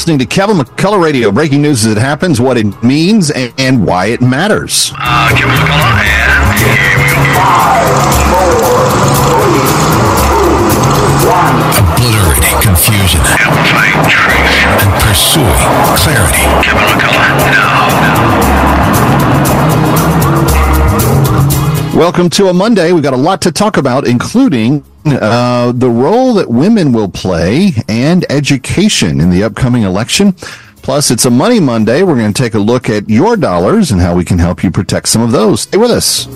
listening to Kevin McCullough Radio. Breaking news as it happens, what it means, and, and why it matters. Uh, Kevin McCullough, and here we go. Obliterating confusion Amplifying truth. and pursuing clarity. Kevin McCullough, now. Welcome to a Monday. We've got a lot to talk about, including uh, the role that women will play and education in the upcoming election. Plus, it's a Money Monday. We're going to take a look at your dollars and how we can help you protect some of those. Stay with us.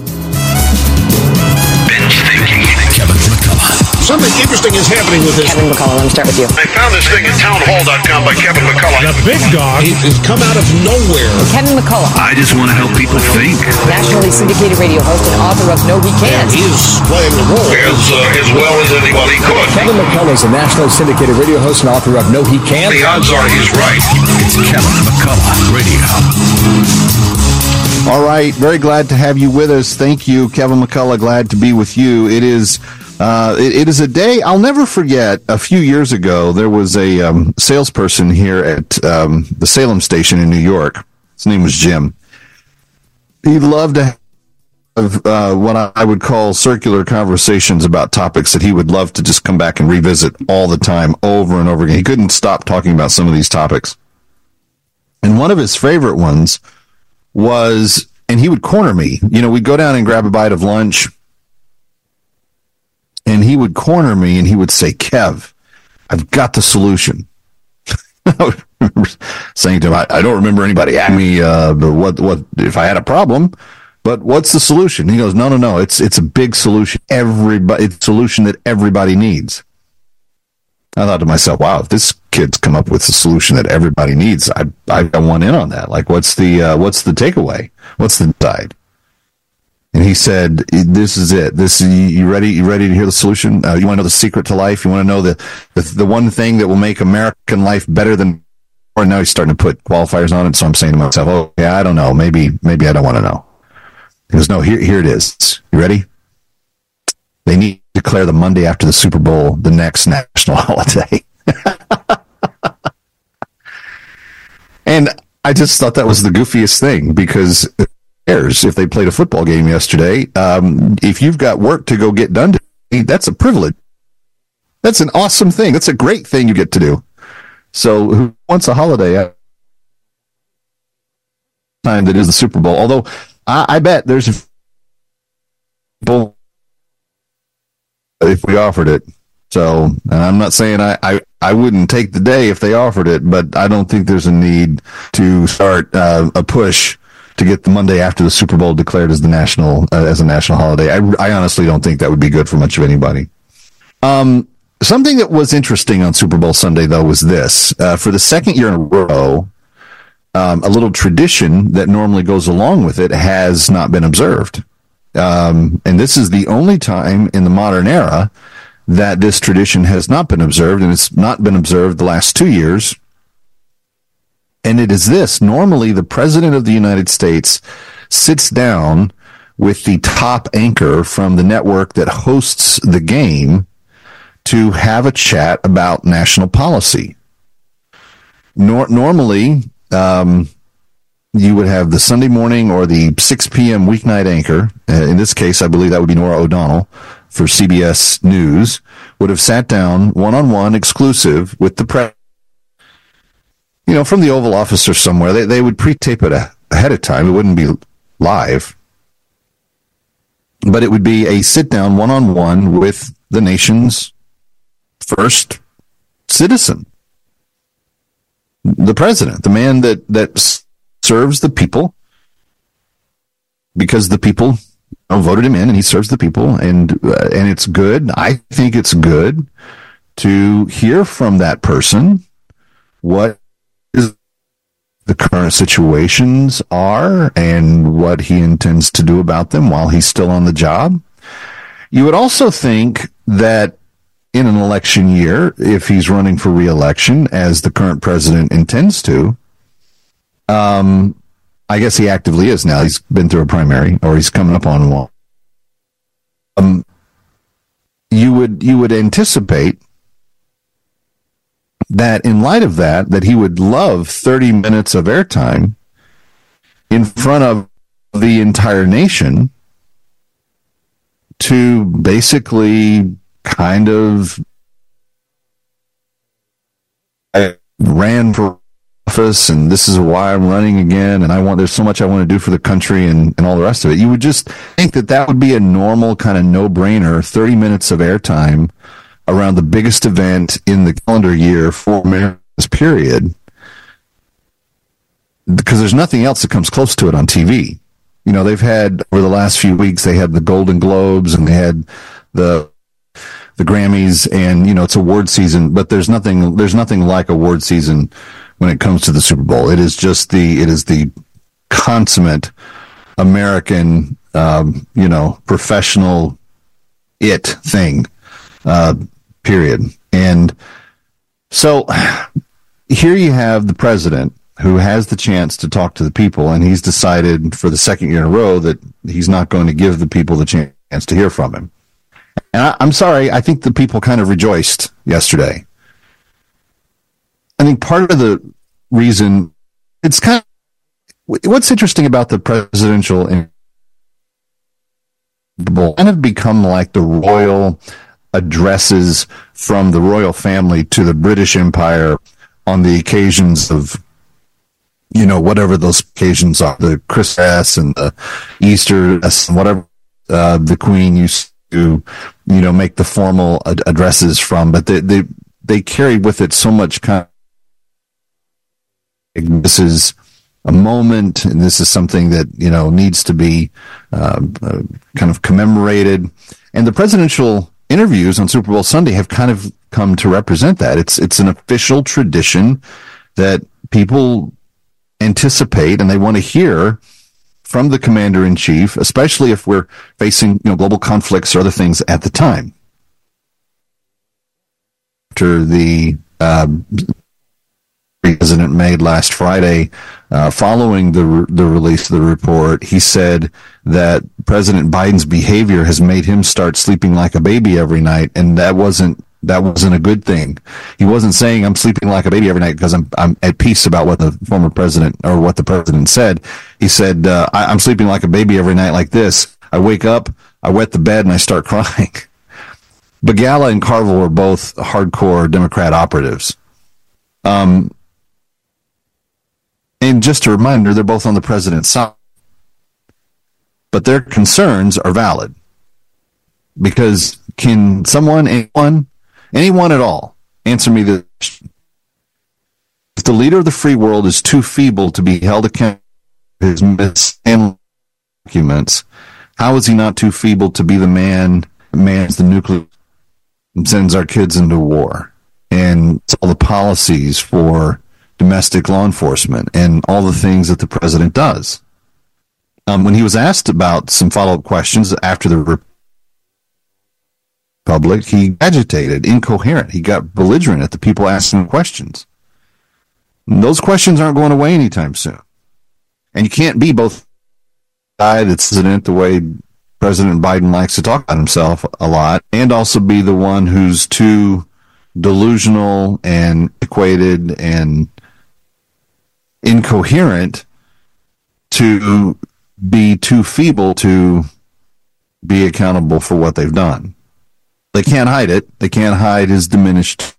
Something interesting is happening with this. Kevin McCullough, let me start with you. I found this thing at townhall.com by Kevin McCullough. The big dog has come out of nowhere. Kevin McCullough, I just want to help people think. nationally syndicated radio host and author of No He Can't. He is playing the role. As, uh, as well as anybody could. Kevin McCullough is a nationally syndicated radio host and author of No He Can't. The odds are he's right. It's Kevin McCullough Radio. All right. Very glad to have you with us. Thank you, Kevin McCullough. Glad to be with you. It is. Uh, it, it is a day I'll never forget. A few years ago, there was a um, salesperson here at um, the Salem station in New York. His name was Jim. He loved to have uh, what I would call circular conversations about topics that he would love to just come back and revisit all the time, over and over again. He couldn't stop talking about some of these topics. And one of his favorite ones was, and he would corner me. You know, we'd go down and grab a bite of lunch, and he would corner me and he would say, Kev, I've got the solution. I saying to him, I, I don't remember anybody asking me uh, what what if I had a problem, but what's the solution? He goes, No, no, no. It's it's a big solution. Everybody, it's a solution that everybody needs. I thought to myself, wow, if this kid's come up with a solution that everybody needs, I I want in on that. Like, what's the uh, what's the takeaway? What's the side? And he said, "This is it. This you- ready? You ready to hear the solution? Uh, you want to know the secret to life? You want to know the, the the one thing that will make American life better than?" Or now he's starting to put qualifiers on it. So I'm saying to myself, "Oh yeah, I don't know. Maybe maybe I don't want to know." He goes, "No, here here it is. You ready? They need to declare the Monday after the Super Bowl the next national holiday." and I just thought that was the goofiest thing because cares if they played a football game yesterday? Um, if you've got work to go get done, today, that's a privilege. That's an awesome thing. That's a great thing you get to do. So who wants a holiday time that is the Super Bowl? Although I, I bet there's a people if we offered it. So I'm not saying I, I, I wouldn't take the day if they offered it, but I don't think there's a need to start uh, a push to get the Monday after the Super Bowl declared as the national uh, as a national holiday. I, I honestly don't think that would be good for much of anybody. Um, something that was interesting on Super Bowl Sunday though was this: uh, for the second year in a row, um, a little tradition that normally goes along with it has not been observed. Um, and this is the only time in the modern era that this tradition has not been observed, and it's not been observed the last two years. And it is this normally, the President of the United States sits down with the top anchor from the network that hosts the game to have a chat about national policy. Nor- normally, um, you would have the Sunday morning or the 6 p.m. weeknight anchor. Uh, in this case, I believe that would be Norah O'Donnell for CBS News, would have sat down one on one exclusive with the. You know, from the Oval Office or somewhere. They, they would pre tape it a- ahead of time. It wouldn't be live. But it would be a sit down one on one with the nation's first citizen the president, the man that that serves the people, because the people voted him in, and he serves the people, and uh, and it's good. I think it's good to hear from that person what the current situations are and what he intends to do about them while he's still on the job. You would also think that in an election year, if he's running for reelection, as the current president intends to, um, I guess he actively is now. He's been through a primary, or he's coming up on one. Um, you would you would anticipate that in light of that, that he would love 30 minutes of airtime in front of the entire nation to basically kind of I ran for office and this is why I'm running again and I want there's so much I want to do for the country and, and all the rest of it. You would just think that that would be a normal kind of no-brainer 30 minutes of airtime around the biggest event in the calendar year for America's period because there's nothing else that comes close to it on TV. You know, they've had over the last few weeks they had the Golden Globes and they had the the Grammys and you know it's award season, but there's nothing there's nothing like award season when it comes to the Super Bowl. It is just the it is the consummate American um, you know professional it thing uh, period. And so here you have the president who has the chance to talk to the people, and he's decided for the second year in a row that he's not going to give the people the chance to hear from him. And I, I'm sorry, I think the people kind of rejoiced yesterday. I think part of the reason it's kind of what's interesting about the presidential kind of become like the royal addresses from the royal family to the British Empire on the occasions of you know whatever those occasions are the Christmas and the Easter whatever uh, the Queen used to you know make the formal ad- addresses from but they they they carry with it so much kind of, this is a moment and this is something that you know needs to be uh, uh, kind of commemorated. And the presidential interviews on Super Bowl Sunday have kind of come to represent that. It's it's an official tradition that people anticipate and they want to hear from the commander in chief, especially if we're facing you know global conflicts or other things at the time. After the uh, president made last Friday, uh, following the the release of the report, he said that President Biden's behavior has made him start sleeping like a baby every night, and that wasn't that wasn't a good thing. He wasn't saying I'm sleeping like a baby every night because I'm I'm at peace about what the former president or what the president said. He said uh, I, I'm sleeping like a baby every night like this. I wake up, I wet the bed, and I start crying. Begala and Carville were both hardcore Democrat operatives. Um, and just a reminder, they're both on the president's side. But their concerns are valid. Because can someone, anyone, anyone at all, answer me this question? If the leader of the free world is too feeble to be held accountable for his mishandling documents, how is he not too feeble to be the man that mans the nuclear and sends our kids into war? And all the policies for domestic law enforcement and all the things that the president does. Um, when he was asked about some follow up questions after the Republic, he agitated, incoherent. He got belligerent at the people asking questions. And those questions aren't going away anytime soon. And you can't be both guy that's president the way President Biden likes to talk about himself a lot, and also be the one who's too delusional and equated and incoherent to be too feeble to be accountable for what they've done. They can't hide it. They can't hide his diminished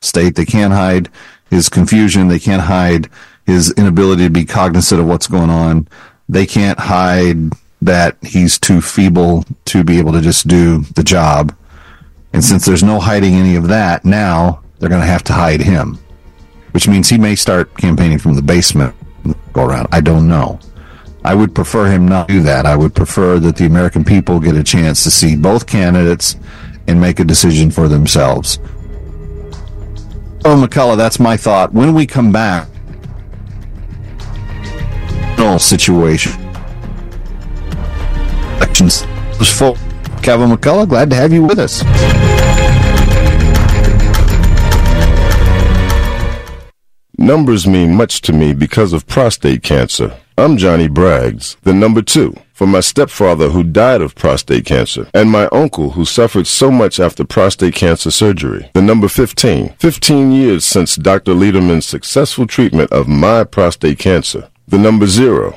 state. They can't hide his confusion. They can't hide his inability to be cognizant of what's going on. They can't hide that he's too feeble to be able to just do the job. And since there's no hiding any of that, now they're going to have to hide him which means he may start campaigning from the basement go around. I don't know. I would prefer him not do that. I would prefer that the American people get a chance to see both candidates and make a decision for themselves. Oh, McCullough, that's my thought. When we come back, situation. Elections was full. Kevin McCullough, glad to have you with us. Numbers mean much to me because of prostate cancer. I'm Johnny Braggs, the number two. for my stepfather who died of prostate cancer and my uncle who suffered so much after prostate cancer surgery. The number 15. 15 years since Dr. Lederman's successful treatment of my prostate cancer. The number zero,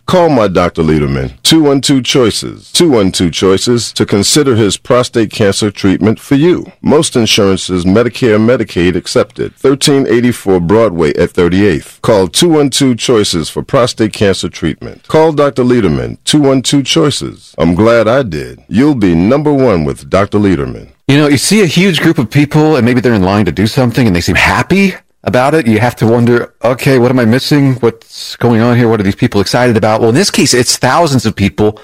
Call my Dr. Lederman, 212 Choices, 212 Choices, to consider his prostate cancer treatment for you. Most insurances, Medicare, Medicaid accepted. 1384 Broadway at 38th. Call 212 Choices for prostate cancer treatment. Call Dr. Lederman, 212 Choices. I'm glad I did. You'll be number one with Dr. Lederman. You know, you see a huge group of people and maybe they're in line to do something and they seem happy about it. You have to wonder, okay, what am I missing? What's going on here? What are these people excited about? Well, in this case, it's thousands of people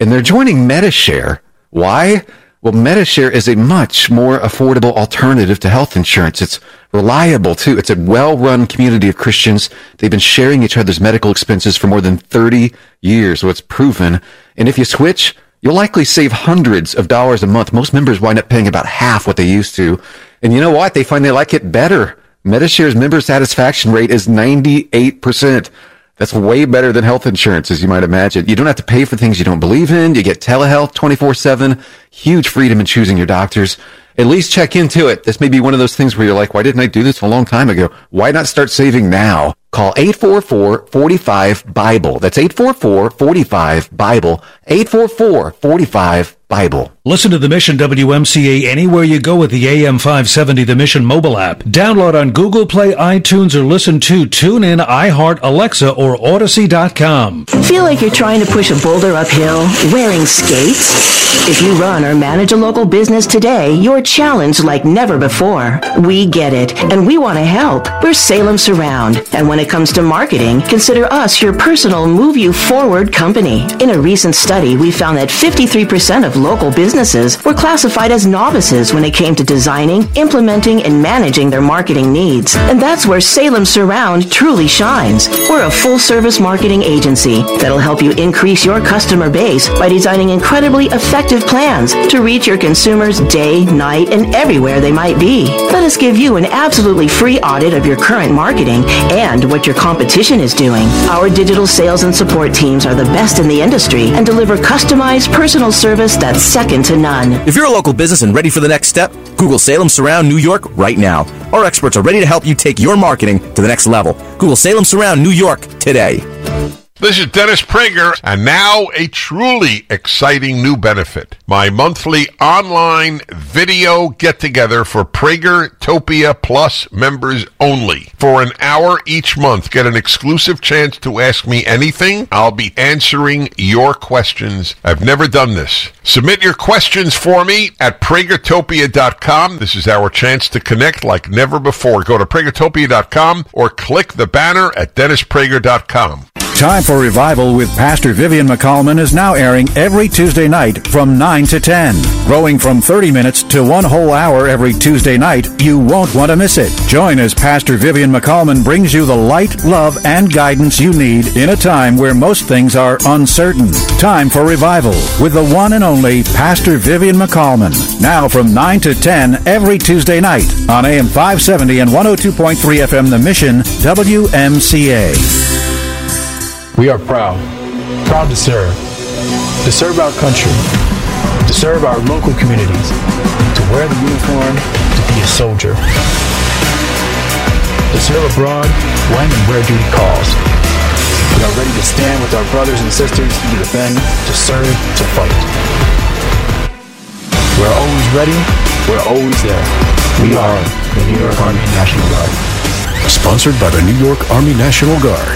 and they're joining Metashare. Why? Well, Metashare is a much more affordable alternative to health insurance. It's reliable too. It's a well-run community of Christians. They've been sharing each other's medical expenses for more than 30 years. So it's proven. And if you switch, you'll likely save hundreds of dollars a month. Most members wind up paying about half what they used to. And you know what? They find they like it better. Metashare's member satisfaction rate is 98%. That's way better than health insurance, as you might imagine. You don't have to pay for things you don't believe in. You get telehealth 24-7, huge freedom in choosing your doctors. At least check into it. This may be one of those things where you're like, why didn't I do this a long time ago? Why not start saving now? Call 844-45-BIBLE. That's 844-45-BIBLE. 844-45-BIBLE. Listen to the Mission WMCA anywhere you go with the AM570 The Mission mobile app. Download on Google Play, iTunes, or listen to TuneIn, iHeart, Alexa, or Odyssey.com. Feel like you're trying to push a boulder uphill wearing skates? If you run or manage a local business today, you're challenged like never before. We get it, and we want to help. We're Salem Surround, and when it comes to marketing, consider us your personal move you forward company. In a recent study, we found that 53% of local businesses were classified as novices when it came to designing, implementing, and managing their marketing needs. And that's where Salem Surround truly shines. We're a full service marketing agency that'll help you increase your customer base by designing incredibly effective plans to reach your consumers day, night, and everywhere they might be. Let us give you an absolutely free audit of your current marketing and what your competition is doing. Our digital sales and support teams are the best in the industry and deliver customized personal service that's second to none. If you're a local business and ready for the next step, Google Salem Surround New York right now. Our experts are ready to help you take your marketing to the next level. Google Salem Surround New York today. This is Dennis Prager, and now a truly exciting new benefit. My monthly online video get together for Pragertopia Plus members only. For an hour each month, get an exclusive chance to ask me anything. I'll be answering your questions. I've never done this. Submit your questions for me at Pragertopia.com. This is our chance to connect like never before. Go to Pragertopia.com or click the banner at DennisPrager.com. Time for Revival with Pastor Vivian McCallman is now airing every Tuesday night from 9 to 10. Growing from 30 minutes to one whole hour every Tuesday night, you won't want to miss it. Join as Pastor Vivian McCallman brings you the light, love, and guidance you need in a time where most things are uncertain. Time for Revival with the one and only Pastor Vivian McCallman. Now from 9 to 10 every Tuesday night on AM 570 and 102.3 FM The Mission, WMCA. We are proud, proud to serve, to serve our country, to serve our local communities, to wear the uniform, to be a soldier, to serve abroad when and where duty calls. We are ready to stand with our brothers and sisters to defend, to serve, to fight. We're always ready, we're always there. We are the New York Army National Guard. Sponsored by the New York Army National Guard.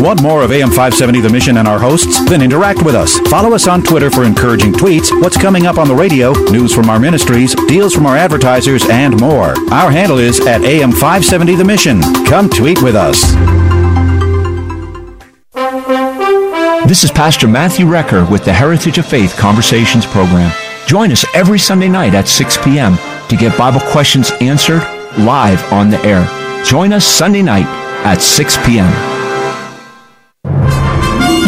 Want more of AM 570 The Mission and our hosts? Then interact with us. Follow us on Twitter for encouraging tweets, what's coming up on the radio, news from our ministries, deals from our advertisers, and more. Our handle is at AM 570 The Mission. Come tweet with us. This is Pastor Matthew Recker with the Heritage of Faith Conversations program. Join us every Sunday night at 6 p.m. to get Bible questions answered live on the air. Join us Sunday night at 6 p.m.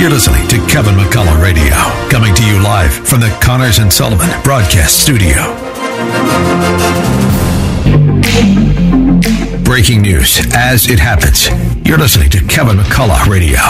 You're listening to Kevin McCullough Radio, coming to you live from the Connors and Sullivan Broadcast Studio. Breaking news as it happens. You're listening to Kevin McCullough Radio.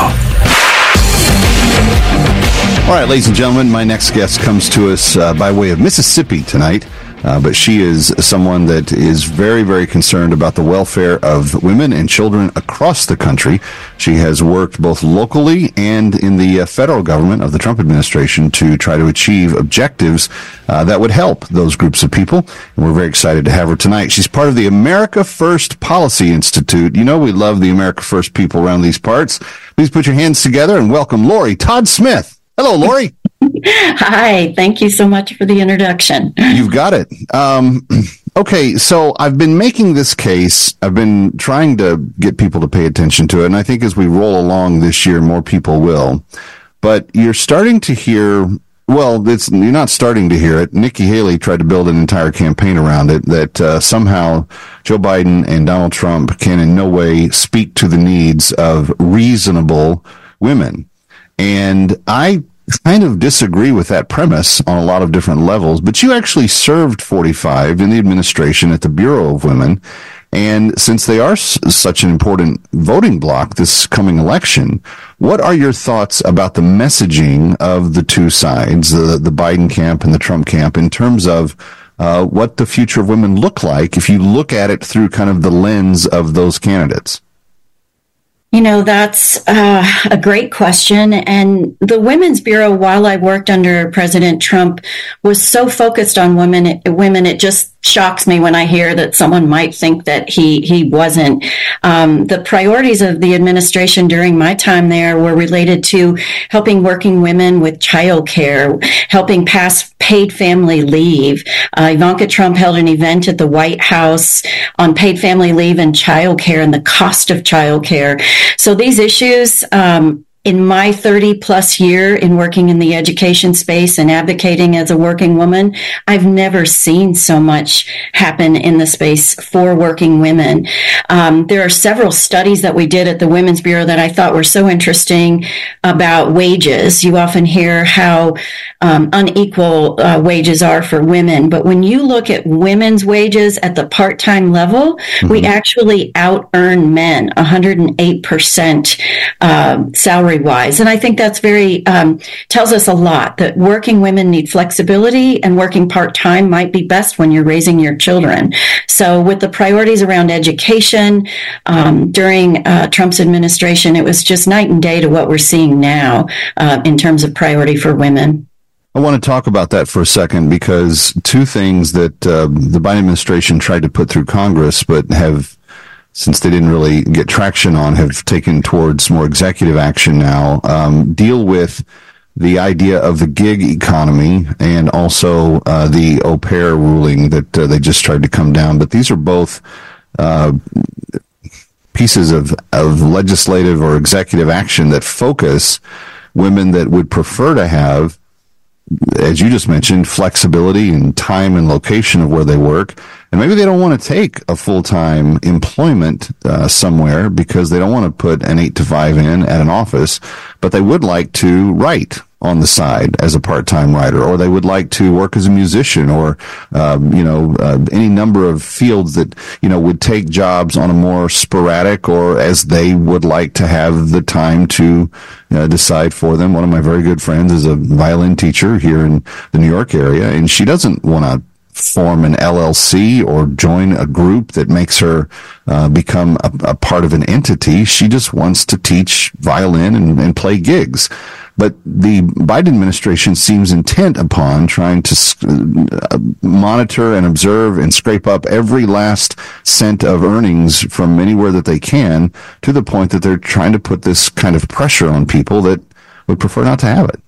All right, ladies and gentlemen, my next guest comes to us uh, by way of Mississippi tonight. Uh, but she is someone that is very, very concerned about the welfare of women and children across the country. She has worked both locally and in the uh, federal government of the Trump administration to try to achieve objectives uh, that would help those groups of people. And we're very excited to have her tonight. She's part of the America First Policy Institute. You know, we love the America First people around these parts. Please put your hands together and welcome Lori Todd Smith. Hello, Lori. Hi, thank you so much for the introduction. You've got it. Um, okay, so I've been making this case. I've been trying to get people to pay attention to it, and I think as we roll along this year, more people will. But you're starting to hear. Well, it's you're not starting to hear it. Nikki Haley tried to build an entire campaign around it that uh, somehow Joe Biden and Donald Trump can in no way speak to the needs of reasonable women. And I kind of disagree with that premise on a lot of different levels, but you actually served 45 in the administration at the Bureau of Women. And since they are s- such an important voting bloc this coming election, what are your thoughts about the messaging of the two sides, the, the Biden camp and the Trump camp, in terms of uh, what the future of women look like if you look at it through kind of the lens of those candidates? You know, that's uh, a great question. And the Women's Bureau, while I worked under President Trump, was so focused on women. Women, it just shocks me when I hear that someone might think that he he wasn't. Um, the priorities of the administration during my time there were related to helping working women with childcare, helping pass paid family leave. Uh, Ivanka Trump held an event at the White House on paid family leave and childcare and the cost of childcare. So these issues. Um, in my 30 plus year in working in the education space and advocating as a working woman, I've never seen so much happen in the space for working women. Um, there are several studies that we did at the Women's Bureau that I thought were so interesting about wages. You often hear how um, unequal uh, wages are for women, but when you look at women's wages at the part-time level, mm-hmm. we actually out earn men 108% uh, salary wise. And I think that's very, um, tells us a lot that working women need flexibility and working part time might be best when you're raising your children. So with the priorities around education, um, during uh, Trump's administration, it was just night and day to what we're seeing now uh, in terms of priority for women. I want to talk about that for a second because two things that uh, the Biden administration tried to put through Congress, but have since they didn't really get traction on, have taken towards more executive action now, um, deal with the idea of the gig economy and also uh, the au pair ruling that uh, they just tried to come down. But these are both uh, pieces of, of legislative or executive action that focus women that would prefer to have as you just mentioned, flexibility and time and location of where they work. And maybe they don't want to take a full time employment uh, somewhere because they don't want to put an eight to five in at an office, but they would like to write on the side as a part-time writer, or they would like to work as a musician, or um, you know uh, any number of fields that you know would take jobs on a more sporadic, or as they would like to have the time to uh, decide for them. One of my very good friends is a violin teacher here in the New York area, and she doesn't want to form an LLC or join a group that makes her uh, become a, a, part of an entity. She just wants to teach violin and, and play gigs. But the Biden administration seems intent upon trying to uh, monitor and observe and scrape up every last cent of earnings from anywhere that they can to the point that they're trying to put this kind of pressure on people that would prefer not to have it.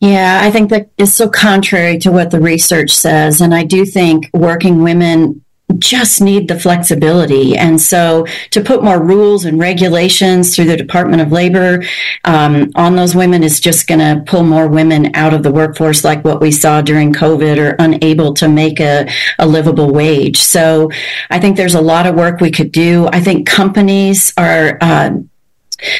Yeah, I think that is so contrary to what the research says. And I do think working women just need the flexibility. And so to put more rules and regulations through the Department of Labor um, on those women is just going to pull more women out of the workforce, like what we saw during COVID, or unable to make a, a livable wage. So I think there's a lot of work we could do. I think companies are. Uh,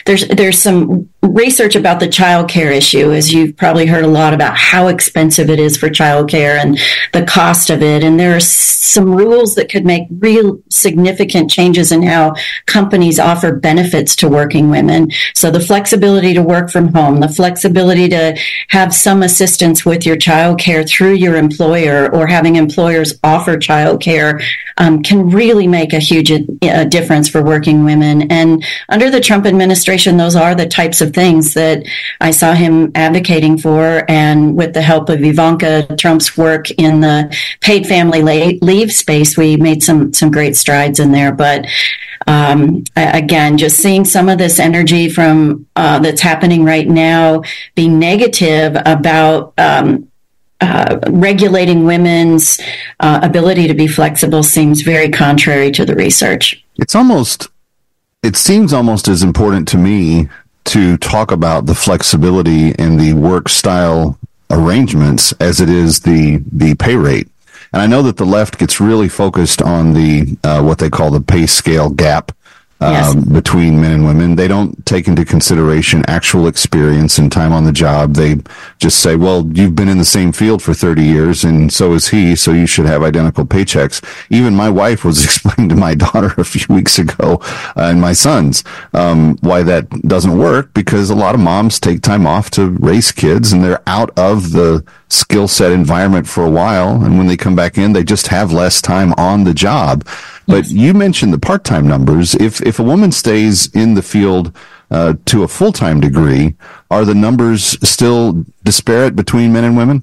there's there's some research about the child care issue, as you've probably heard a lot about how expensive it is for child care and the cost of it. And there are some rules that could make real significant changes in how companies offer benefits to working women. So the flexibility to work from home, the flexibility to have some assistance with your child care through your employer or having employers offer child care um, can really make a huge uh, difference for working women. And under the Trump administration, those are the types of things that I saw him advocating for. And with the help of Ivanka Trump's work in the paid family leave space, we made some, some great strides in there. But um, again, just seeing some of this energy from uh, that's happening right now being negative about um, uh, regulating women's uh, ability to be flexible seems very contrary to the research. It's almost, it seems almost as important to me to talk about the flexibility in the work style arrangements as it is the the pay rate. And I know that the left gets really focused on the uh, what they call the pay scale gap yes. Um, between men and women. They don't take into consideration actual experience and time on the job. They just say, well, you've been in the same field for 30 years and so is he, so you should have identical paychecks. Even my wife was explaining to my daughter a few weeks ago uh, and my sons um, why that doesn't work because a lot of moms take time off to raise kids and they're out of the skill set environment for a while. And when they come back in, they just have less time on the job. But you mentioned the part-time numbers. If if a woman stays in the field uh, to a full-time degree, are the numbers still disparate between men and women?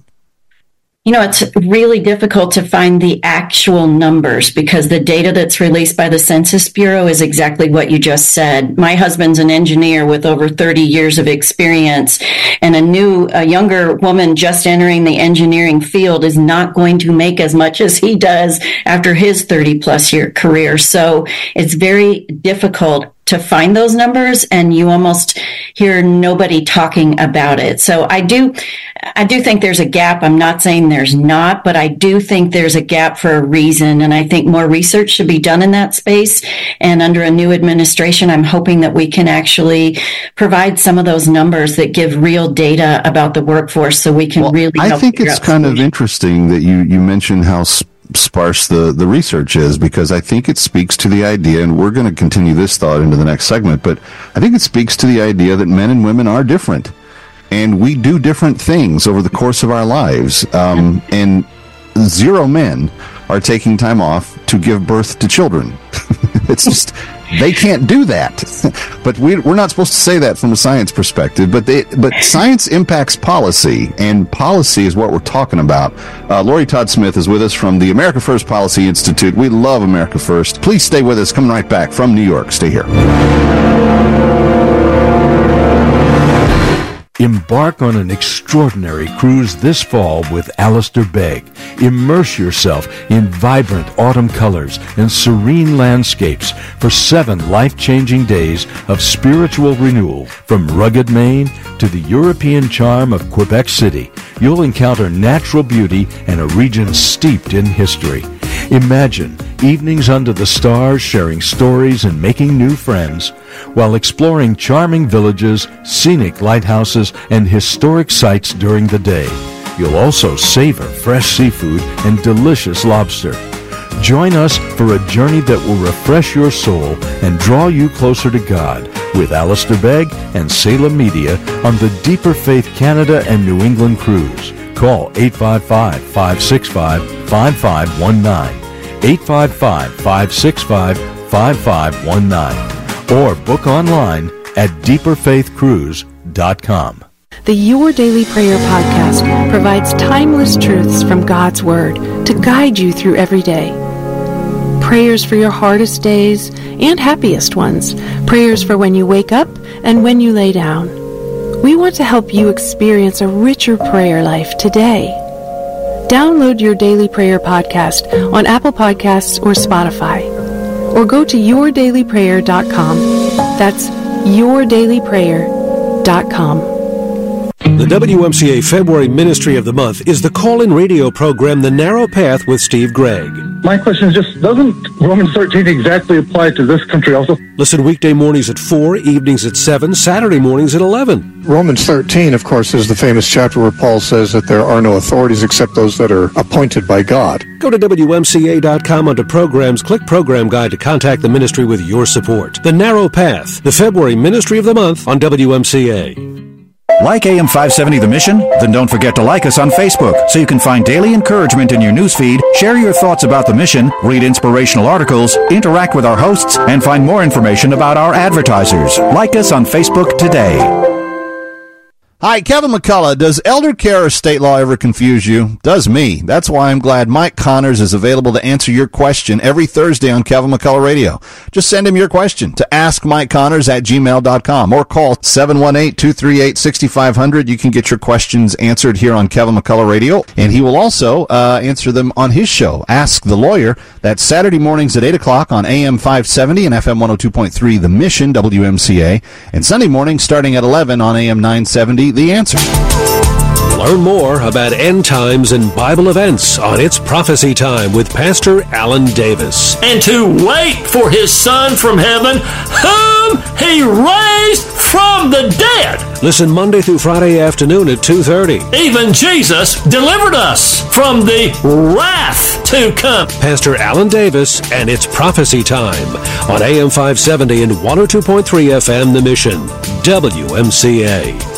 You know, it's really difficult to find the actual numbers because the data that's released by the Census Bureau is exactly what you just said. My husband's an engineer with over 30 years of experience and a new, a younger woman just entering the engineering field is not going to make as much as he does after his 30 plus year career. So it's very difficult to find those numbers and you almost hear nobody talking about it. So I do, I do think there's a gap. I'm not saying there's not, but I do think there's a gap for a reason. And I think more research should be done in that space. And under a new administration, I'm hoping that we can actually provide some of those numbers that give real data about the workforce so we can well, really I think it's kind of interesting that you, you mentioned how sp- sparse the, the research is because I think it speaks to the idea, and we're going to continue this thought into the next segment, but I think it speaks to the idea that men and women are different. And we do different things over the course of our lives. Um, and zero men are taking time off to give birth to children. it's just they can't do that. but we, are not supposed to say that from a science perspective. But they, but science impacts policy, and policy is what we're talking about. Uh, Lori Todd Smith is with us from the America First Policy Institute. We love America First. Please stay with us. Coming right back from New York. Stay here. Embark on an extraordinary cruise this fall with Alistair Begg. Immerse yourself in vibrant autumn colors and serene landscapes for seven life-changing days of spiritual renewal. From rugged Maine to the European charm of Quebec City, you'll encounter natural beauty and a region steeped in history. Imagine evenings under the stars sharing stories and making new friends while exploring charming villages, scenic lighthouses, and historic sites during the day. You'll also savor fresh seafood and delicious lobster. Join us for a journey that will refresh your soul and draw you closer to God with Alistair Begg and Salem Media on the Deeper Faith Canada and New England cruise. Call 855 565 5519. 855 565 5519 or book online at deeperfaithcruise.com. The Your Daily Prayer podcast provides timeless truths from God's Word to guide you through every day. Prayers for your hardest days and happiest ones. Prayers for when you wake up and when you lay down. We want to help you experience a richer prayer life today. Download your Daily Prayer podcast on Apple Podcasts or Spotify. Or go to yourdailyprayer.com. That's yourdailyprayer.com. The WMCA February Ministry of the Month is the call-in radio program The Narrow Path with Steve Gregg. My question is just, doesn't Romans 13 exactly apply to this country also? Listen weekday mornings at 4, evenings at 7, Saturday mornings at 11. Romans 13, of course, is the famous chapter where Paul says that there are no authorities except those that are appointed by God. Go to WMCA.com under programs, click program guide to contact the ministry with your support. The Narrow Path, the February Ministry of the Month on WMCA. Like AM 570 The Mission? Then don't forget to like us on Facebook so you can find daily encouragement in your newsfeed, share your thoughts about the mission, read inspirational articles, interact with our hosts, and find more information about our advertisers. Like us on Facebook today. Hi, Kevin McCullough. Does elder care or state law ever confuse you? Does me. That's why I'm glad Mike Connors is available to answer your question every Thursday on Kevin McCullough Radio. Just send him your question to askmikeconnors at gmail.com or call 718-238-6500. You can get your questions answered here on Kevin McCullough Radio, and he will also uh, answer them on his show, Ask the Lawyer. That's Saturday mornings at 8 o'clock on AM 570 and FM 102.3 The Mission, WMCA, and Sunday mornings starting at 11 on AM 970 the answer. Learn more about end times and Bible events on It's Prophecy Time with Pastor Alan Davis. And to wait for his Son from heaven, whom he raised from the dead. Listen Monday through Friday afternoon at 2.30. Even Jesus delivered us from the wrath to come. Pastor Alan Davis and It's Prophecy Time on AM 570 and 102.3 FM The Mission, WMCA.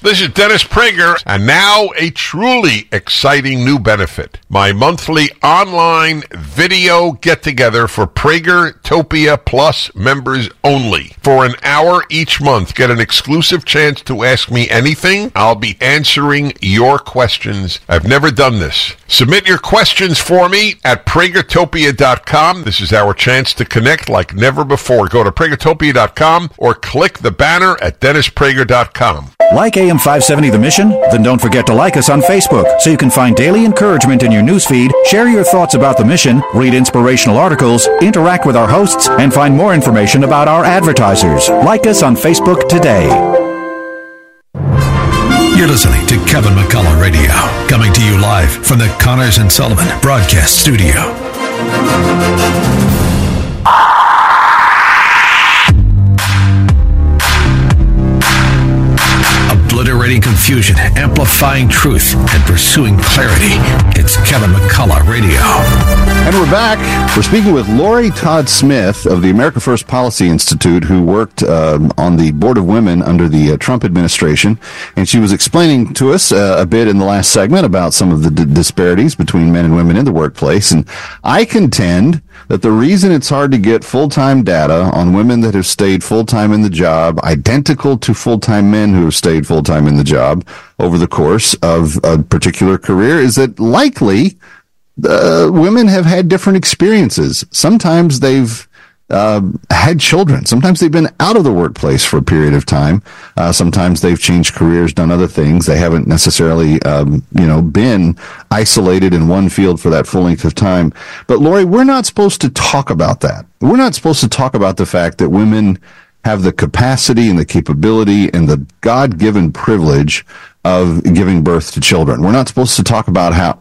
This is Dennis Prager, and now a truly exciting new benefit. My monthly online video get together for Pragertopia Plus members only. For an hour each month, get an exclusive chance to ask me anything. I'll be answering your questions. I've never done this. Submit your questions for me at Pragertopia.com. This is our chance to connect like never before. Go to Pragertopia.com or click the banner at DennisPrager.com. Like AM 570 The Mission? Then don't forget to like us on Facebook so you can find daily encouragement in your newsfeed, share your thoughts about the mission, read inspirational articles, interact with our hosts, and find more information about our advertisers. Like us on Facebook today. You're listening to Kevin McCullough Radio, coming to you live from the Connors and Sullivan Broadcast Studio. Confusion, amplifying truth, and pursuing clarity. It's Kevin McCullough Radio. And we're back. We're speaking with Lori Todd Smith of the America First Policy Institute, who worked uh, on the Board of Women under the uh, Trump administration. And she was explaining to us uh, a bit in the last segment about some of the d- disparities between men and women in the workplace. And I contend that the reason it's hard to get full-time data on women that have stayed full-time in the job, identical to full-time men who have stayed full-time in the job over the course of a particular career, is that likely uh, women have had different experiences. Sometimes they've uh, had children. Sometimes they've been out of the workplace for a period of time. Uh, sometimes they've changed careers, done other things. They haven't necessarily, um, you know, been isolated in one field for that full length of time. But Lori, we're not supposed to talk about that. We're not supposed to talk about the fact that women have the capacity and the capability and the God-given privilege of giving birth to children. We're not supposed to talk about how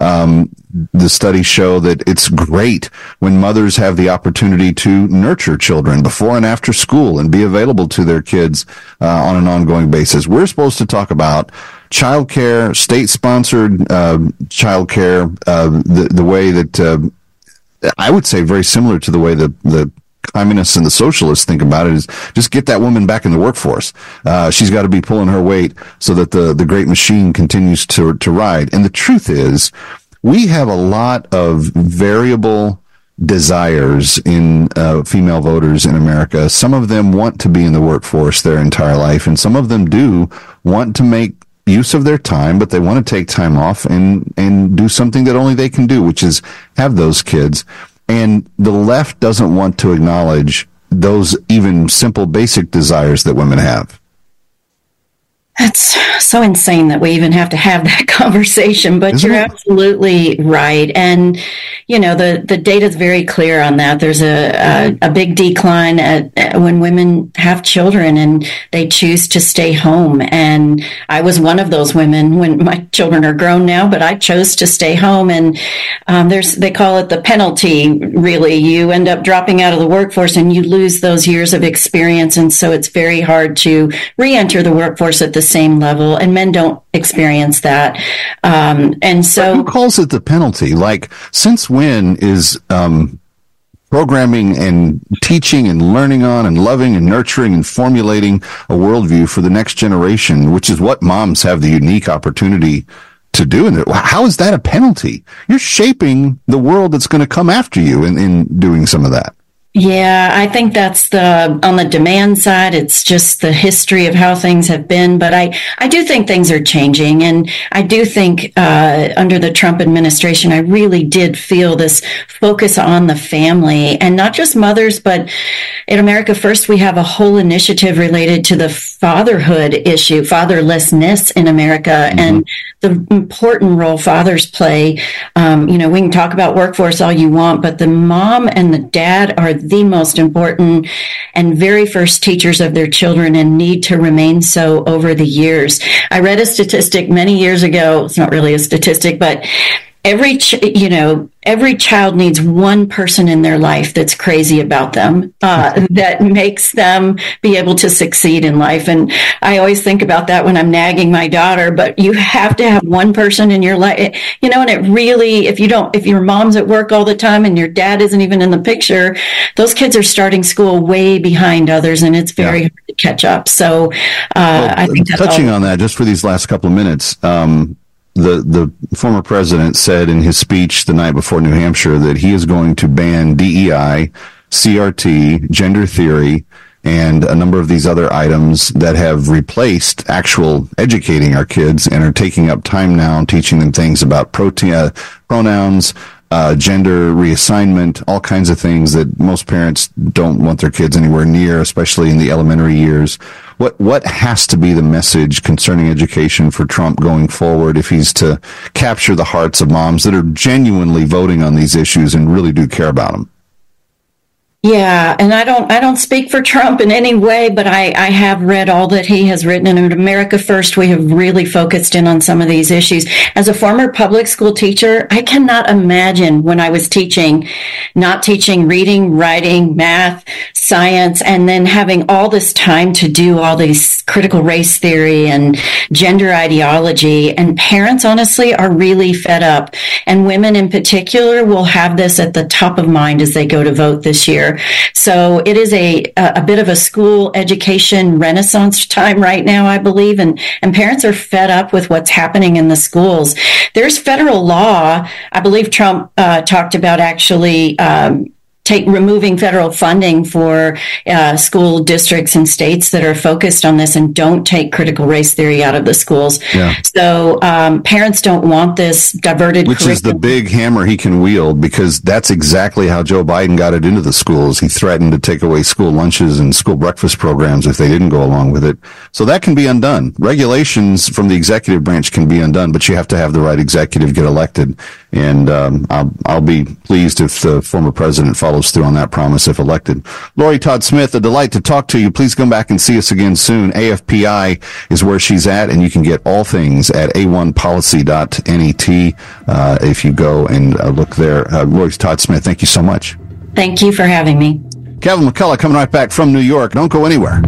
um, the studies show that it's great when mothers have the opportunity to nurture children before and after school and be available to their kids uh, on an ongoing basis. We're supposed to talk about childcare, state-sponsored uh, childcare, uh, the the way that uh, I would say very similar to the way the the communists and the socialists think about it is just get that woman back in the workforce. Uh, she's got to be pulling her weight so that the, the great machine continues to, to ride. And the truth is, we have a lot of variable desires in uh, female voters in America. Some of them want to be in the workforce their entire life, and some of them do want to make use of their time, but they want to take time off and, and do something that only they can do, which is have those kids. And the left doesn't want to acknowledge those even simple basic desires that women have. That's so insane that we even have to have that conversation, but Isn't you're it? absolutely right. And, you know, the, the data is very clear on that. There's a, a, a big decline at, at when women have children and they choose to stay home. And I was one of those women when my children are grown now, but I chose to stay home. And um, there's, they call it the penalty, really. You end up dropping out of the workforce and you lose those years of experience. And so it's very hard to re enter the workforce at the same level. And men don't experience that. Um, and so. Who calls it the penalty? Like, since when is um, programming and teaching and learning on and loving and nurturing and formulating a worldview for the next generation, which is what moms have the unique opportunity to do? And how is that a penalty? You're shaping the world that's going to come after you in, in doing some of that. Yeah, I think that's the on the demand side. It's just the history of how things have been, but I I do think things are changing, and I do think uh, under the Trump administration, I really did feel this focus on the family and not just mothers, but in America First, we have a whole initiative related to the fatherhood issue, fatherlessness in America, and the important role fathers play. Um, you know, we can talk about workforce all you want, but the mom and the dad are the most important and very first teachers of their children and need to remain so over the years. I read a statistic many years ago. It's not really a statistic, but every ch- you know every child needs one person in their life that's crazy about them uh, that makes them be able to succeed in life. And i always think about that when i'm nagging my daughter but you have to have one person in your life you know and it really if you don't if your mom's at work all the time and your dad isn't even in the picture those kids are starting school way behind others and it's very hard to catch up. So uh, i think that's touching all- on that just for these last couple of minutes um, the the former president said in his speech the night before New Hampshire that he is going to ban DEI, CRT, gender theory, and a number of these other items that have replaced actual educating our kids and are taking up time now and teaching them things about protein, uh, pronouns, uh, gender reassignment, all kinds of things that most parents don't want their kids anywhere near, especially in the elementary years. What what has to be the message concerning education for Trump going forward if he's to capture the hearts of moms that are genuinely voting on these issues and really do care about them? Yeah, and I don't I don't speak for Trump in any way, but I, I have read all that he has written. And at America First, we have really focused in on some of these issues. As a former public school teacher, I cannot imagine when I was teaching, not teaching reading, writing, math, science, and then having all this time to do all these critical race theory and gender ideology. And parents, honestly, are really fed up. And women in particular will have this at the top of mind as they go to vote this year. So it is a a bit of a school education renaissance time right now, I believe, and and parents are fed up with what's happening in the schools. There's federal law. I believe Trump uh, talked about actually. Um, Take removing federal funding for uh, school districts and states that are focused on this and don't take critical race theory out of the schools. Yeah. So um, parents don't want this diverted. Which is the big hammer he can wield because that's exactly how Joe Biden got it into the schools. He threatened to take away school lunches and school breakfast programs if they didn't go along with it. So that can be undone. Regulations from the executive branch can be undone, but you have to have the right executive get elected. And um, I'll, I'll be pleased if the former president follows through on that promise if elected. Lori Todd Smith, a delight to talk to you. Please come back and see us again soon. AFPI is where she's at, and you can get all things at a1policy.net uh, if you go and uh, look there. Uh, Lori Todd Smith, thank you so much. Thank you for having me. Kevin McCullough coming right back from New York. Don't go anywhere.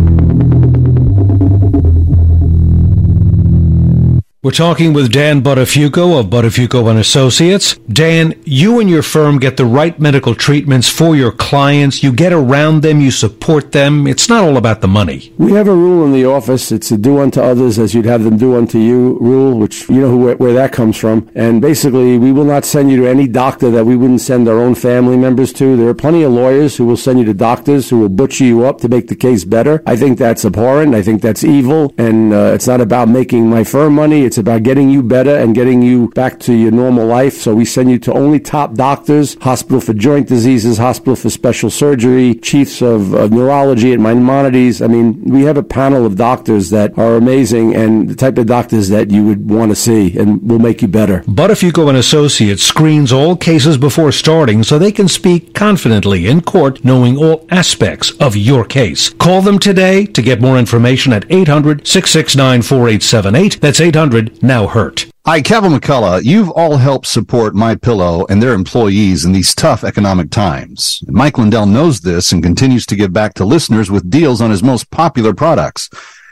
We're talking with Dan Buttafuoco of Buttafuoco and Associates. Dan, you and your firm get the right medical treatments for your clients. You get around them, you support them. It's not all about the money. We have a rule in the office. It's a do unto others as you'd have them do unto you rule, which you know who, where that comes from. And basically, we will not send you to any doctor that we wouldn't send our own family members to. There are plenty of lawyers who will send you to doctors who will butcher you up to make the case better. I think that's abhorrent. I think that's evil. And uh, it's not about making my firm money. It's about getting you better and getting you back to your normal life. So we send you to only top doctors, Hospital for Joint Diseases, Hospital for Special Surgery, chiefs of uh, neurology at Maimonides. I mean, we have a panel of doctors that are amazing and the type of doctors that you would want to see and will make you better. Buttafuoco and Associates screens all cases before starting so they can speak confidently in court knowing all aspects of your case. Call them today to get more information at 800 669 4878. That's 800 Now Hurt. Hi, Kevin McCullough. You've all helped support My Pillow and their employees in these tough economic times. Mike Lindell knows this and continues to give back to listeners with deals on his most popular products.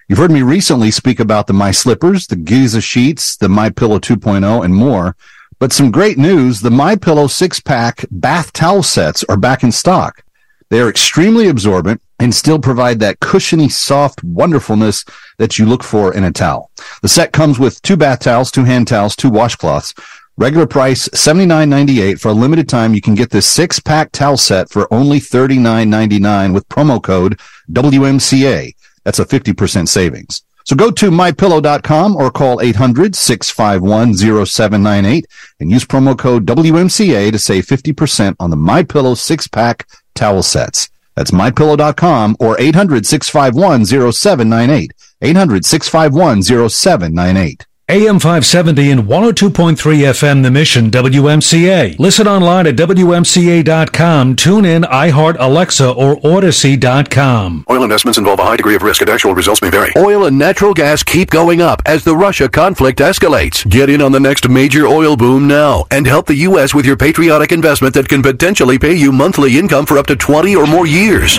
You've heard me recently speak about the My Slippers, the Giza sheets, the My Pillow 2.0, and more. But some great news: the My Pillow six pack bath towel sets are back in stock. They are extremely absorbent and still provide that cushiony, soft wonderfulness that you look for in a towel. The set comes with two bath towels, two hand towels, two washcloths. Regular price $79.98. For a limited time, you can get this six pack towel set for only $39.99 with promo code WMCA. That's a 50% savings. So go to mypillow.com or call 800-651-0798 and use promo code WMCA to save 50% on the MyPillow six pack towel sets. That's mypillow.com or 800-651-0798. 800-651-0798. AM 570 and 102.3 FM The Mission WMCA. Listen online at WMCA.com. Tune in iHeart Alexa or Odyssey.com. Oil investments involve a high degree of risk and actual results may vary. Oil and natural gas keep going up as the Russia conflict escalates. Get in on the next major oil boom now and help the U.S. with your patriotic investment that can potentially pay you monthly income for up to 20 or more years.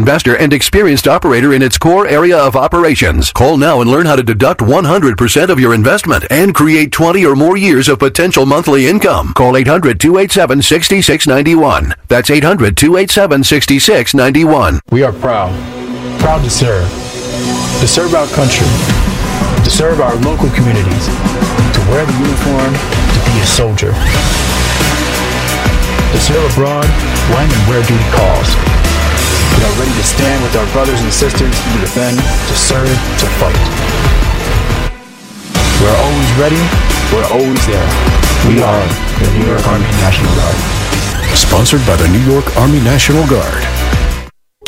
investor and experienced operator in its core area of operations. Call now and learn how to deduct 100% of your investment and create 20 or more years of potential monthly income. Call 800-287-6691. That's 800-287-6691. We are proud, proud to serve, to serve our country, to serve our local communities, to wear the uniform, to be a soldier, to serve abroad when and where duty calls. We are ready to stand with our brothers and sisters to defend, to serve, to fight. We're always ready. We're always there. We are the New York Army National Guard. Sponsored by the New York Army National Guard.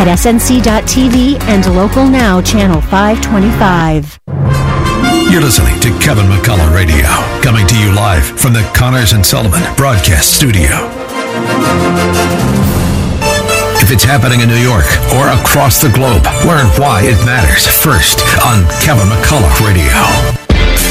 at snc.tv and local now channel 525. You're listening to Kevin McCullough Radio, coming to you live from the Connors and Sullivan Broadcast Studio. If it's happening in New York or across the globe, learn why it matters first on Kevin McCullough Radio.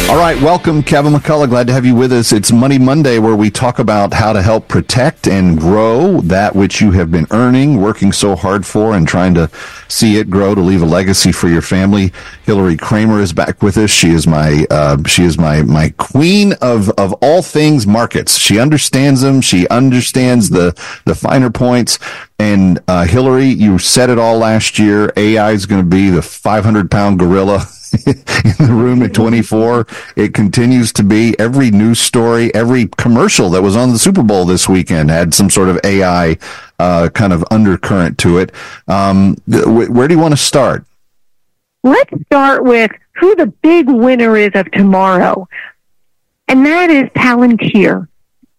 All right, welcome, Kevin McCullough. Glad to have you with us. It's Money Monday, where we talk about how to help protect and grow that which you have been earning, working so hard for, and trying to see it grow to leave a legacy for your family. Hilary Kramer is back with us. She is my uh, she is my my queen of of all things markets. She understands them. She understands the the finer points. And uh, Hilary, you said it all last year. AI is going to be the 500 pound gorilla in the room at 24. It continues to be every news story, every commercial that was on the Super Bowl this weekend had some sort of AI uh, kind of undercurrent to it. Um, th- where do you want to start? Let's start with who the big winner is of tomorrow, and that is Palantir.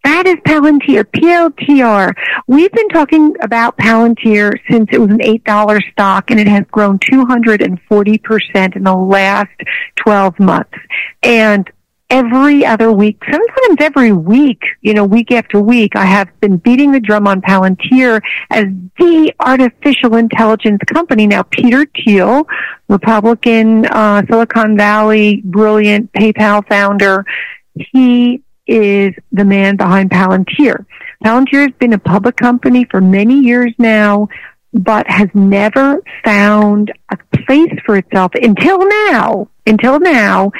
That is Palantir, PLTR. We've been talking about Palantir since it was an $8 stock and it has grown 240% in the last 12 months. And every other week, sometimes every week, you know, week after week, I have been beating the drum on Palantir as the artificial intelligence company. Now, Peter Thiel, Republican, uh, Silicon Valley, brilliant PayPal founder, he is the man behind Palantir. Palantir has been a public company for many years now, but has never found a place for itself until now, until now,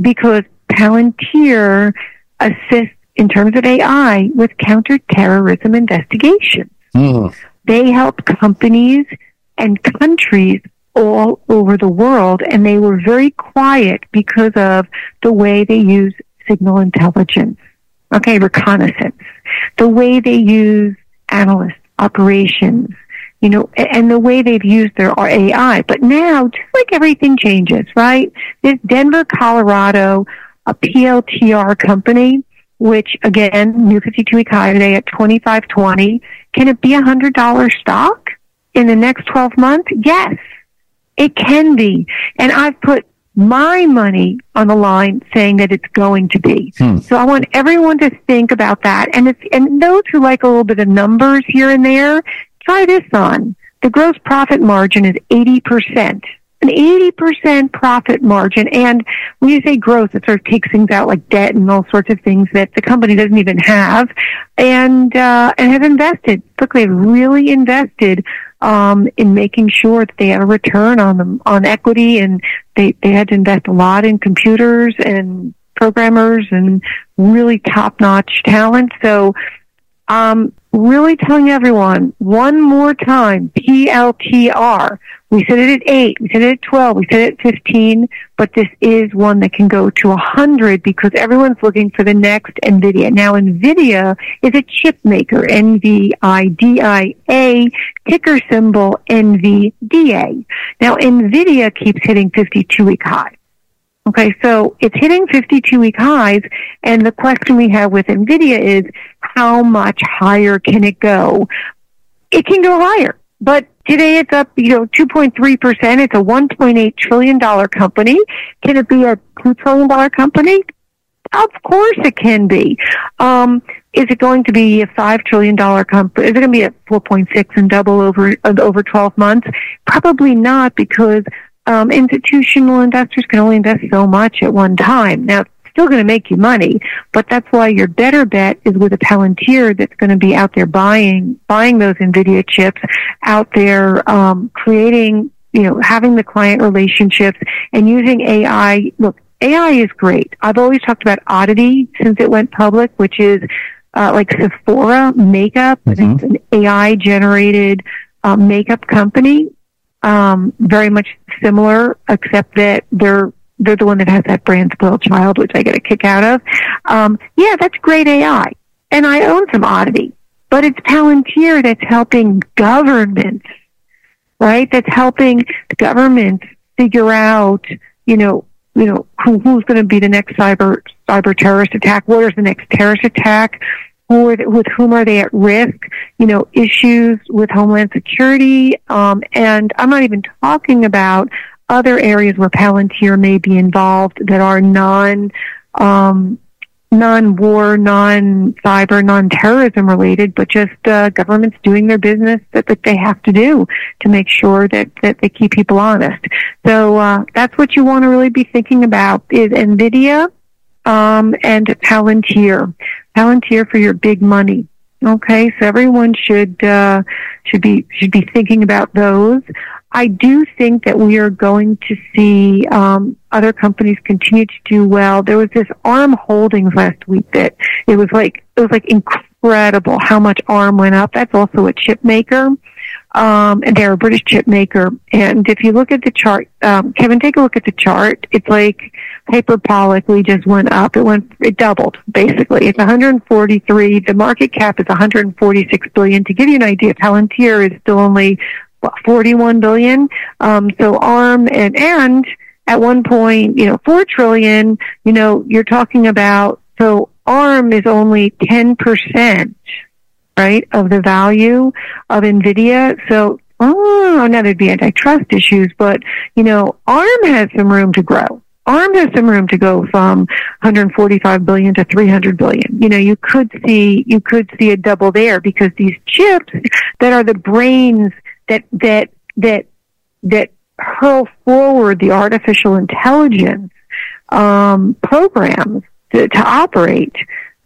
because Palantir assists in terms of AI with counterterrorism investigations. Mm. They help companies and countries all over the world, and they were very quiet because of the way they use signal intelligence. Okay, reconnaissance. The way they use analysts, operations, you know, and the way they've used their AI. But now, just like everything changes, right? This Denver, Colorado, a PLTR company, which again, new 52 week high today at 2520. Can it be a hundred dollar stock in the next 12 months? Yes, it can be. And I've put my money on the line saying that it's going to be. Hmm. So I want everyone to think about that. And it's, and those who like a little bit of numbers here and there, try this on. The gross profit margin is 80%. An 80% profit margin. And when you say gross, it sort of takes things out like debt and all sorts of things that the company doesn't even have and, uh, and have invested. Look, they've really invested um, in making sure that they had a return on them on equity, and they they had to invest a lot in computers and programmers and really top notch talent. So, um, really telling everyone one more time, PLTR. We said it at eight, we said it at twelve, we said it at fifteen, but this is one that can go to a hundred because everyone's looking for the next NVIDIA. Now, NVIDIA is a chip maker, N-V-I-D-I-A, ticker symbol NVDA. Now, NVIDIA keeps hitting 52-week highs. Okay, so it's hitting 52-week highs, and the question we have with NVIDIA is, how much higher can it go? It can go higher, but today it's up, you know, 2.3%. It's a $1.8 trillion company. Can it be a $2 trillion company? Of course it can be. Um, is it going to be a five trillion dollar company? Is it going to be at four point six and double over over twelve months? Probably not, because um, institutional investors can only invest so much at one time. Now, it's still going to make you money, but that's why your better bet is with a Palantir that's going to be out there buying buying those Nvidia chips, out there um, creating, you know, having the client relationships and using AI. Look, AI is great. I've always talked about Oddity since it went public, which is uh, like Sephora makeup. Mm-hmm. It's an AI generated uh, makeup company. Um, very much similar, except that they're they're the one that has that brand spoiled child, which I get a kick out of. Um, yeah, that's great AI, and I own some Oddity, but it's Palantir that's helping governments, right? That's helping the government figure out, you know, you know, who, who's going to be the next cyber cyber terrorist attack? What is the next terrorist attack? Who are they, with whom are they at risk? You know, issues with homeland security, um, and I'm not even talking about other areas where Palantir may be involved that are non um, non-war, non-cyber, non-terrorism related, but just uh, governments doing their business that, that they have to do to make sure that, that they keep people honest. So uh, that's what you want to really be thinking about is NVIDIA um, and Palantir. Palantir for your big money. Okay, so everyone should uh, should be should be thinking about those. I do think that we are going to see um, other companies continue to do well. There was this ARM Holdings last week that it was like it was like incredible how much ARM went up. That's also a chip maker, um, and they're a British chip maker. And if you look at the chart, um, Kevin, take a look at the chart. It's like hyperbolically just went up. It went it doubled basically. It's 143. The market cap is 146 billion. To give you an idea, Palantir is still only what, 41 billion. Um, so ARM and, and at one point, you know, 4 trillion, you know, you're talking about, so ARM is only 10%, right, of the value of NVIDIA. So, oh, now there'd be antitrust issues, but, you know, ARM has some room to grow. ARM has some room to go from 145 billion to 300 billion. You know, you could see you could see a double there because these chips that are the brains that that that that hurl forward the artificial intelligence um, programs to, to operate.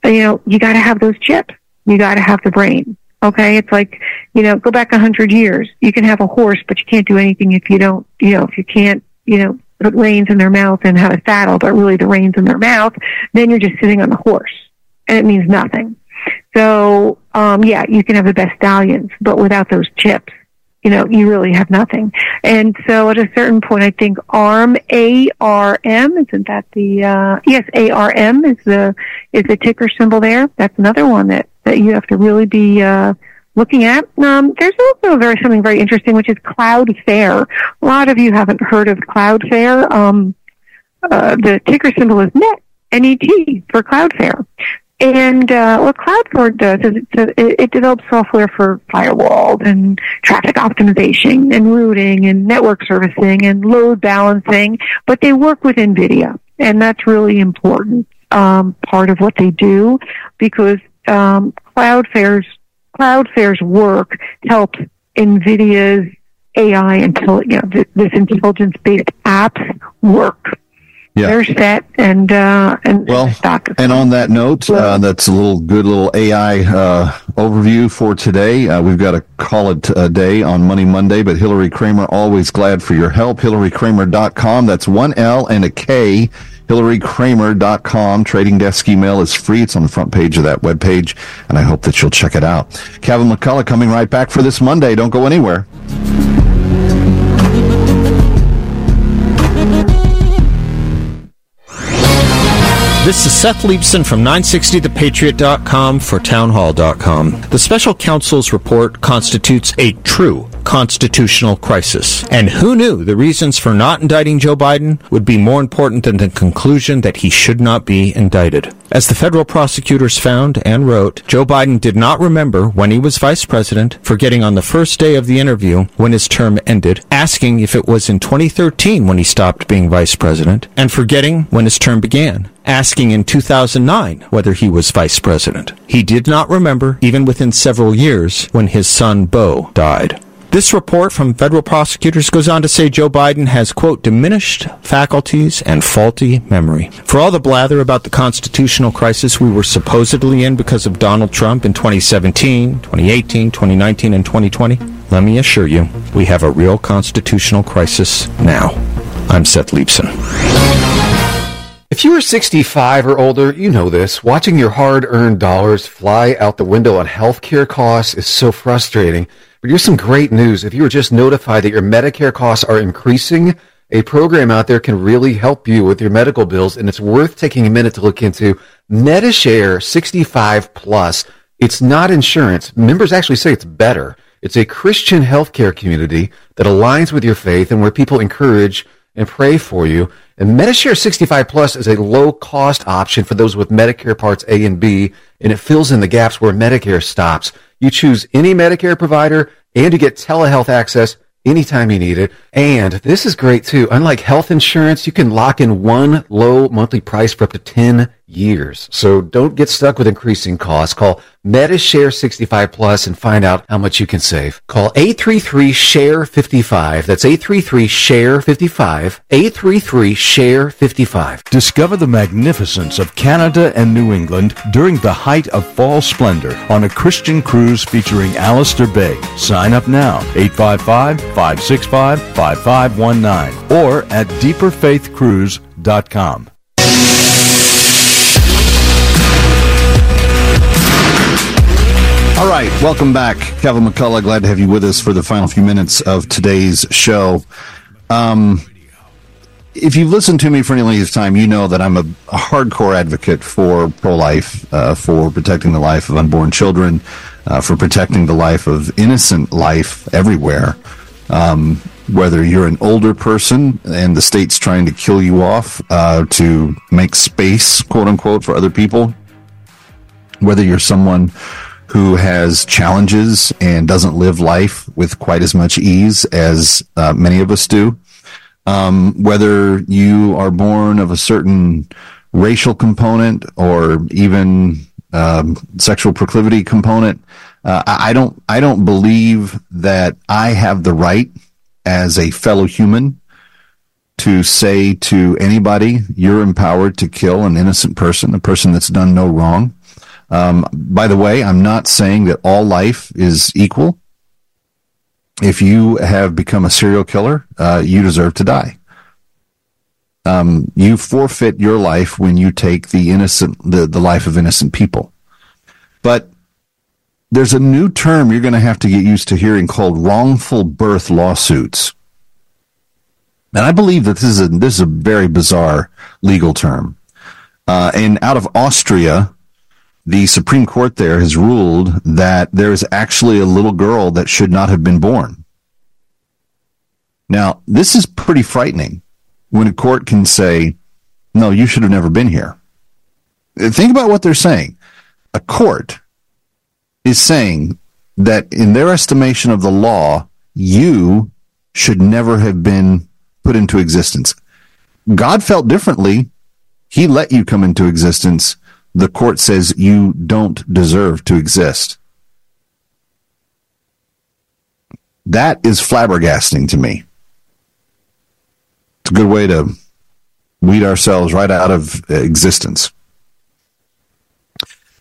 You know, you got to have those chips. You got to have the brain. Okay, it's like you know, go back a hundred years. You can have a horse, but you can't do anything if you don't. You know, if you can't, you know, put reins in their mouth and have a saddle, but really the reins in their mouth, then you're just sitting on the horse, and it means nothing. So, um, yeah, you can have the best stallions, but without those chips, you know, you really have nothing. And so at a certain point, I think ARM, A-R-M, isn't that the, uh, yes, A-R-M is the, is the ticker symbol there. That's another one that, that you have to really be, uh, looking at. Um, there's also very, something very interesting, which is Cloudflare. A lot of you haven't heard of Cloudflare. Um, uh, the ticker symbol is NET, N-E-T for Cloudflare. And uh, what Cloudflare does is it, it develops software for firewalls and traffic optimization and routing and network servicing and load balancing, but they work with NVIDIA, and that's really important um, part of what they do because um, Cloudflare's Cloudflare's work helps NVIDIA's AI until you know this, this intelligence-based apps work. Yeah. They're set and uh, and Well, stock. and on that note, uh, that's a little good little AI uh, overview for today. Uh, we've got to call it a day on Money Monday, but Hilary Kramer, always glad for your help. HilaryKramer.com. That's one L and a K. HilaryKramer.com. Trading desk email is free. It's on the front page of that webpage, and I hope that you'll check it out. Kevin McCullough coming right back for this Monday. Don't go anywhere. This is Seth Leibsohn from 960thepatriot.com for townhall.com. The special counsel's report constitutes a true constitutional crisis. And who knew the reasons for not indicting Joe Biden would be more important than the conclusion that he should not be indicted. As the federal prosecutors found and wrote, Joe Biden did not remember when he was vice president, forgetting on the first day of the interview when his term ended, asking if it was in 2013 when he stopped being vice president, and forgetting when his term began asking in 2009 whether he was vice president. He did not remember, even within several years, when his son Bo died. This report from federal prosecutors goes on to say Joe Biden has, quote, diminished faculties and faulty memory. For all the blather about the constitutional crisis we were supposedly in because of Donald Trump in 2017, 2018, 2019, and 2020, let me assure you, we have a real constitutional crisis now. I'm Seth Leibsohn. If you are 65 or older, you know this. Watching your hard earned dollars fly out the window on healthcare costs is so frustrating. But here's some great news. If you were just notified that your Medicare costs are increasing, a program out there can really help you with your medical bills, and it's worth taking a minute to look into. MediShare 65 Plus. It's not insurance. Members actually say it's better. It's a Christian healthcare community that aligns with your faith and where people encourage and pray for you. And MediShare 65 Plus is a low cost option for those with Medicare Parts A and B, and it fills in the gaps where Medicare stops. You choose any Medicare provider and you get telehealth access anytime you need it. And this is great too. Unlike health insurance, you can lock in one low monthly price for up to 10 years. So don't get stuck with increasing costs. Call MediShare 65 Plus and find out how much you can save. Call 833-SHARE-55. That's 833-SHARE-55. 833-SHARE-55. Discover the magnificence of Canada and New England during the height of fall splendor on a Christian cruise featuring Alistair Begg. Sign up now, 855-565-5519 or at deeperfaithcruise.com. All right, welcome back, Kevin McCullough. Glad to have you with us for the final few minutes of today's show. Um, if you've listened to me for any length of time, you know that I'm a, a hardcore advocate for pro-life, uh, for protecting the life of unborn children, uh, for protecting the life of innocent life everywhere. Um, whether you're an older person and the state's trying to kill you off uh, to make space, quote unquote, for other people, whether you're someone who has challenges and doesn't live life with quite as much ease as uh, many of us do. Um, whether you are born of a certain racial component or even um, sexual proclivity component, uh, I don't. I don't believe that I have the right as a fellow human to say to anybody, "You're empowered to kill an innocent person, a person that's done no wrong." Um, by the way, I'm not saying that all life is equal. If you have become a serial killer, uh, you deserve to die. Um, you forfeit your life when you take the innocent, the, the life of innocent people. But there's a new term you're going to have to get used to hearing called wrongful birth lawsuits. And I believe that this is a, this is a very bizarre legal term. Uh, and out of Austria, the Supreme Court there has ruled that there is actually a little girl that should not have been born. Now, this is pretty frightening when a court can say, no, you should have never been here. Think about what they're saying. A court is saying that in their estimation of the law, you should never have been put into existence. God felt differently. He let you come into existence the court says you don't deserve to exist. That is flabbergasting to me. It's a good way to weed ourselves right out of existence.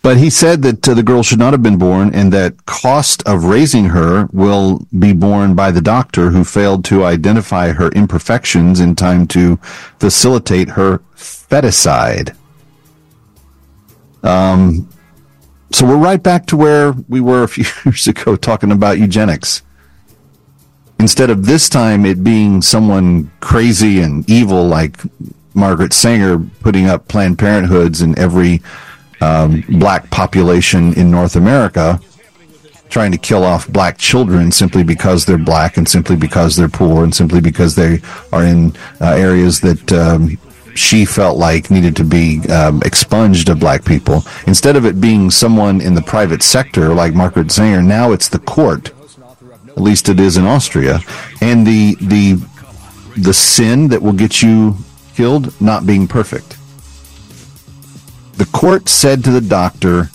But he said that uh, the girl should not have been born and that cost of raising her will be borne by the doctor who failed to identify her imperfections in time to facilitate her feticide. Um, so we're right back to where we were a few years ago talking about eugenics. Instead of this time it being someone crazy and evil like Margaret Sanger putting up Planned Parenthoods in every um, black population in North America, trying to kill off black children simply because they're black and simply because they're poor and simply because they are in uh, areas that um, she felt like needed to be um, expunged of black people. Instead of it being someone in the private sector like Margaret Sanger, now it's the court. At least it is in Austria, and the the the sin that will get you killed not being perfect. The court said to the doctor,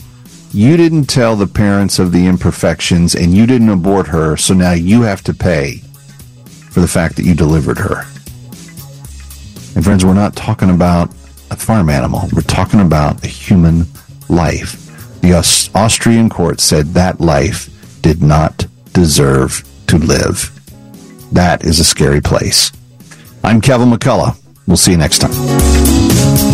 "You didn't tell the parents of the imperfections, and you didn't abort her, so now you have to pay for the fact that you delivered her." And friends, we're not talking about a farm animal. We're talking about a human life. The Austrian court said that life did not deserve to live. That is a scary place. I'm Kevin McCullough. We'll see you next time.